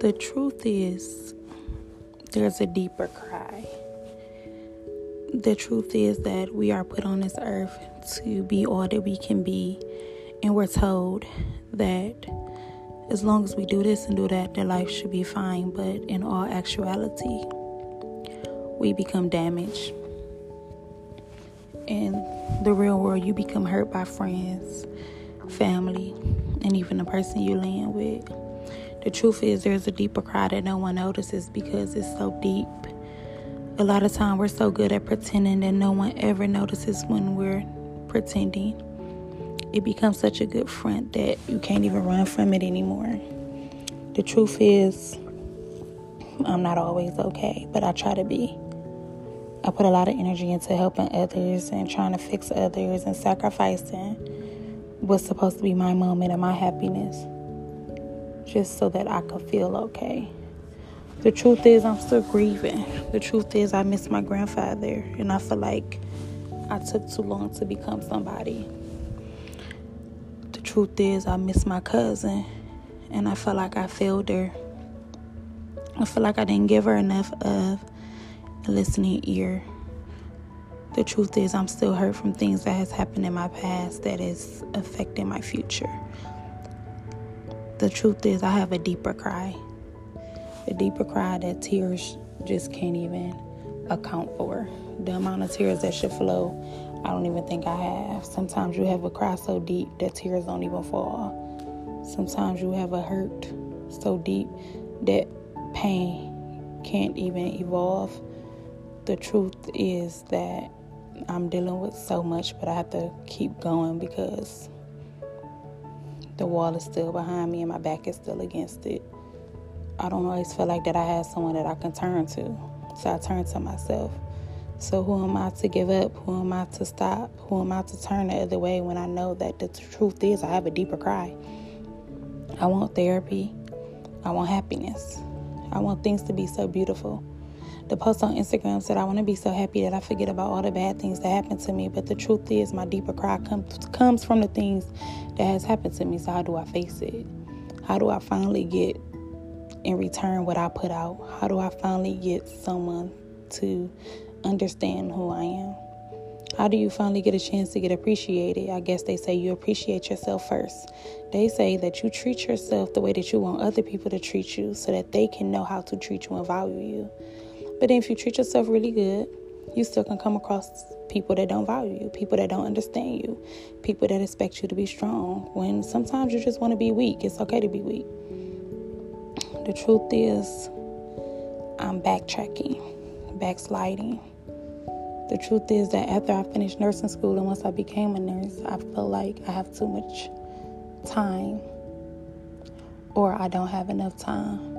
The truth is, there's a deeper cry. The truth is that we are put on this earth to be all that we can be, and we're told that as long as we do this and do that, that life should be fine. But in all actuality, we become damaged. In the real world, you become hurt by friends, family, and even the person you land with. The truth is, there's a deeper cry that no one notices because it's so deep. A lot of time, we're so good at pretending that no one ever notices when we're pretending. It becomes such a good front that you can't even run from it anymore. The truth is, I'm not always okay, but I try to be. I put a lot of energy into helping others and trying to fix others and sacrificing what's supposed to be my moment and my happiness just so that I could feel okay. The truth is, I'm still grieving. The truth is, I miss my grandfather and I feel like I took too long to become somebody. The truth is, I miss my cousin and I feel like I failed her. I feel like I didn't give her enough of a listening ear. The truth is, I'm still hurt from things that has happened in my past that is affecting my future. The truth is, I have a deeper cry. A deeper cry that tears just can't even account for. The amount of tears that should flow, I don't even think I have. Sometimes you have a cry so deep that tears don't even fall. Sometimes you have a hurt so deep that pain can't even evolve. The truth is that I'm dealing with so much, but I have to keep going because the wall is still behind me and my back is still against it. I don't always feel like that I have someone that I can turn to. So I turn to myself. So who am I to give up? Who am I to stop? Who am I to turn the other way when I know that the truth is I have a deeper cry? I want therapy. I want happiness. I want things to be so beautiful. The post on Instagram said, I want to be so happy that I forget about all the bad things that happened to me. But the truth is, my deeper cry comes, comes from the things that has happened to me. So, how do I face it? How do I finally get in return what I put out? How do I finally get someone to understand who I am? How do you finally get a chance to get appreciated? I guess they say you appreciate yourself first. They say that you treat yourself the way that you want other people to treat you so that they can know how to treat you and value you. But then if you treat yourself really good, you still can come across people that don't value you, people that don't understand you, people that expect you to be strong when sometimes you just want to be weak. It's okay to be weak. The truth is, I'm backtracking, backsliding. The truth is that after I finished nursing school and once I became a nurse, I felt like I have too much time or I don't have enough time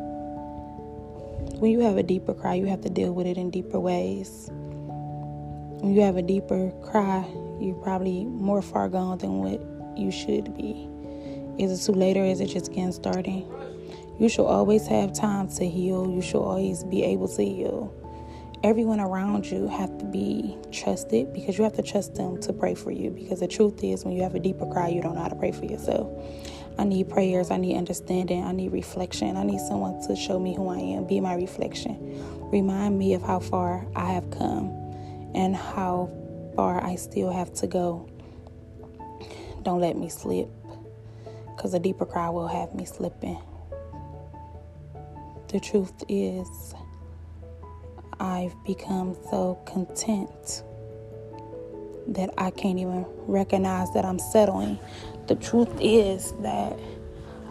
when you have a deeper cry, you have to deal with it in deeper ways. When you have a deeper cry, you're probably more far gone than what you should be. Is it too late or is it just getting started? You should always have time to heal. You should always be able to heal. Everyone around you have to be trusted because you have to trust them to pray for you. Because the truth is, when you have a deeper cry, you don't know how to pray for yourself. I need prayers. I need understanding. I need reflection. I need someone to show me who I am, be my reflection. Remind me of how far I have come and how far I still have to go. Don't let me slip because a deeper cry will have me slipping. The truth is, I've become so content that I can't even recognize that I'm settling the truth is that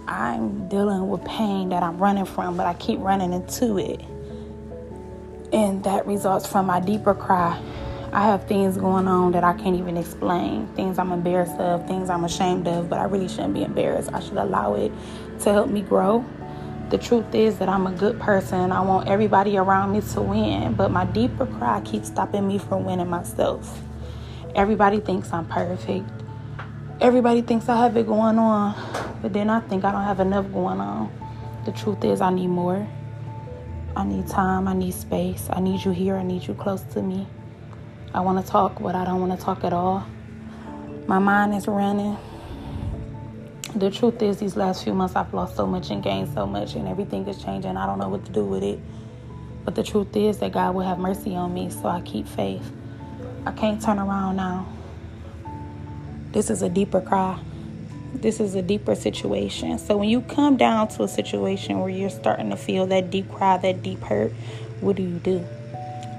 I'm dealing with pain that I'm running from, but I keep running into it. And that results from my deeper cry. I have things going on that I can't even explain, things I'm embarrassed of, things I'm ashamed of, but I really shouldn't be embarrassed. I should allow it to help me grow. The truth is that I'm a good person. I want everybody around me to win, but my deeper cry keeps stopping me from winning myself. Everybody thinks I'm perfect everybody thinks I have it going on, but then I think I don't have enough going on. The truth is, I need more. I need time. I need space. I need you here. I need you close to me. I want to talk, but I don't want to talk at all. My mind is running. the truth is, these last few months I've lost so much and gained so much, and everything is changing. I don't know what to do with it. But the truth is that God will have mercy on me, so I keep faith. I can't turn around now. This is a deeper cry. This is a deeper situation. So when you come down to a situation where you're starting to feel that deep cry, that deep hurt, what do you do?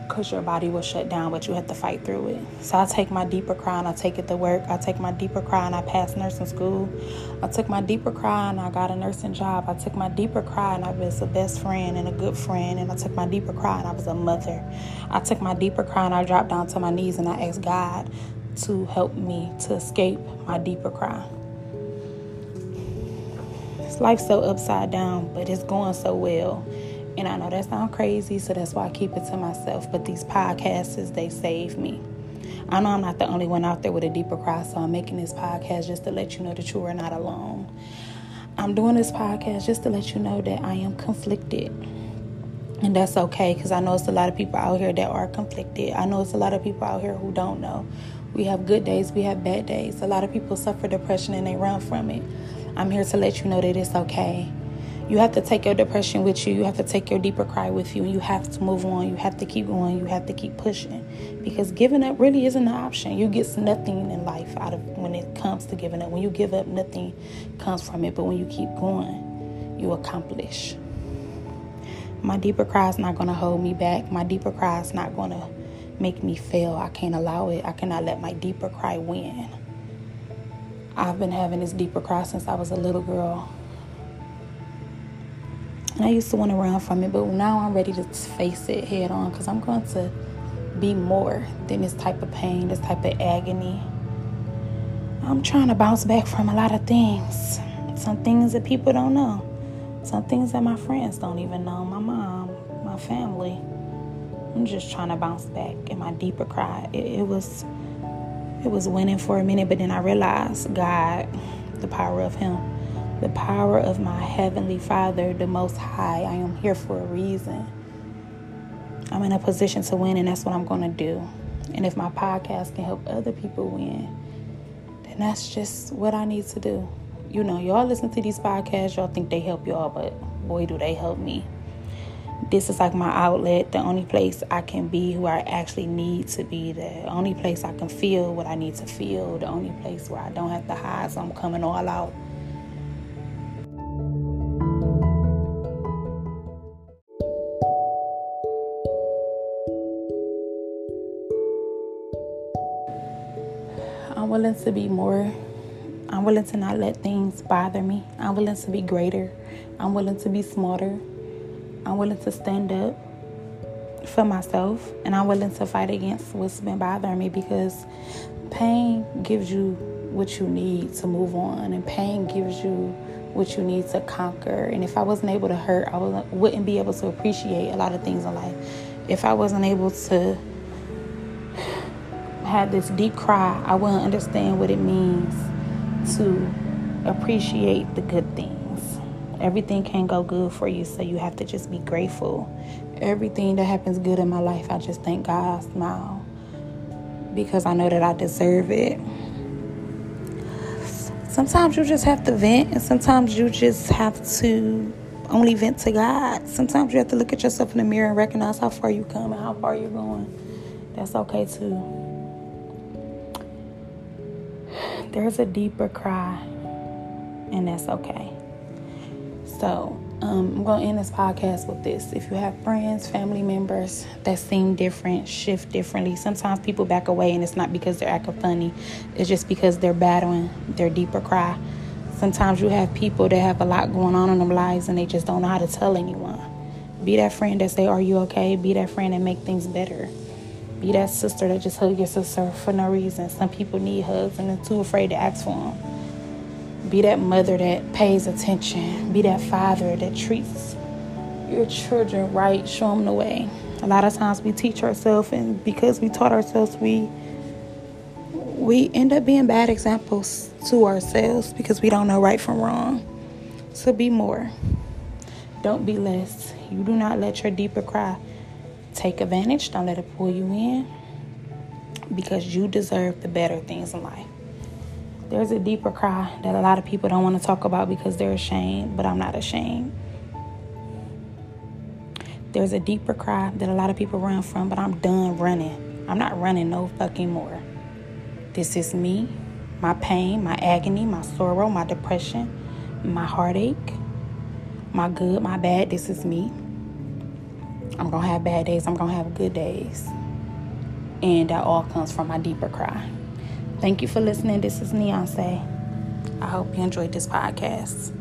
because your body will shut down, but you have to fight through it. So I take my deeper cry and I take it to work. I take my deeper cry and I passed nursing school. I took my deeper cry and I got a nursing job. I took my deeper cry and I was a best friend and a good friend. And I took my deeper cry and I was a mother. I took my deeper cry and I dropped down to my knees and I asked God to help me to escape my deeper cry. This life's so upside down, but it's going so well. And I know that sounds crazy, so that's why I keep it to myself. But these podcasts, they save me. I know I'm not the only one out there with a deeper cry, so I'm making this podcast just to let you know that you are not alone. I'm doing this podcast just to let you know that I am conflicted. And that's okay because I know it's a lot of people out here that are conflicted. I know it's a lot of people out here who don't know. We have good days, we have bad days. A lot of people suffer depression and they run from it. I'm here to let you know that it's okay. You have to take your depression with you. You have to take your deeper cry with you. You have to move on. You have to keep going. You have to keep pushing. Because giving up really isn't an option. You get nothing in life out of when it comes to giving up. When you give up, nothing comes from it. But when you keep going, you accomplish. My deeper cry is not going to hold me back. My deeper cry is not going to make me fail. I can't allow it. I cannot let my deeper cry win. I've been having this deeper cry since I was a little girl. And I used to want to run from it, but now I'm ready to face it head on because I'm going to be more than this type of pain, this type of agony. I'm trying to bounce back from a lot of things. Some things that people don't know. Some things that my friends don't even know. My mom, my family. I'm just trying to bounce back. And my deeper cry, it, it was it was winning for a minute, but then I realized God, the power of Him the power of my Heavenly Father, the Most High. I am here for a reason. I'm in a position to win, and that's what I'm going to do. And if my podcast can help other people win, then that's just what I need to do. You know, y'all listen to these podcasts, y'all think they help y'all, but boy, do they help me. This is like my outlet, the only place I can be who I actually need to be, the only place I can feel what I need to feel, the only place where I don't have to hide, so I'm coming all out. I'm willing to be more. I'm willing to not let things bother me. I'm willing to be greater. I'm willing to be smarter. I'm willing to stand up for myself. And I'm willing to fight against what's been bothering me because pain gives you what you need to move on, and pain gives you what you need to conquer. And if I wasn't able to hurt, I wouldn't be able to appreciate a lot of things in life. If I wasn't able to had this deep cry, I wouldn't understand what it means to appreciate the good things. Everything can go good for you, so you have to just be grateful. Everything that happens good in my life, I just thank God, I smile because I know that I deserve it. Sometimes you just have to vent, and sometimes you just have to only vent to God. Sometimes you have to look at yourself in the mirror and recognize how far you come and how far you're going. That's okay too. there's a deeper cry, and that's okay. So, um, I'm going to end this podcast with this. If you have friends, family members that seem different, shift differently, sometimes people back away, and it's not because they're acting funny, it's just because they're battling their deeper cry. Sometimes you have people that have a lot going on in their lives and they just don't know how to tell anyone. Be that friend that say, Are you okay? Be that friend that make things better. Be that sister that just hug your sister for no reason. Some people need hugs and they're too afraid to ask for them. Be that mother that pays attention. Be that father that treats your children right. Show them the way. A lot of times we teach ourselves, and because we taught ourselves, we we end up being bad examples to ourselves because we don't know right from wrong. So be more. Don't be less. You do not let your deeper cry take advantage. Don't let it pull you in because you deserve the better things in life. There's a deeper cry that a lot of people don't want to talk about because they're ashamed, but I'm not ashamed. There's a deeper cry that a lot of people run from, but I'm done running. I'm not running no fucking more. This is me, my pain, my agony, my sorrow, my depression, my heartache, my good, my bad. This is me. I'm going to have bad days, I'm going to have good days. And that all comes from my deeper cry. Thank you for listening. This is Neonce. I hope you enjoyed this podcast.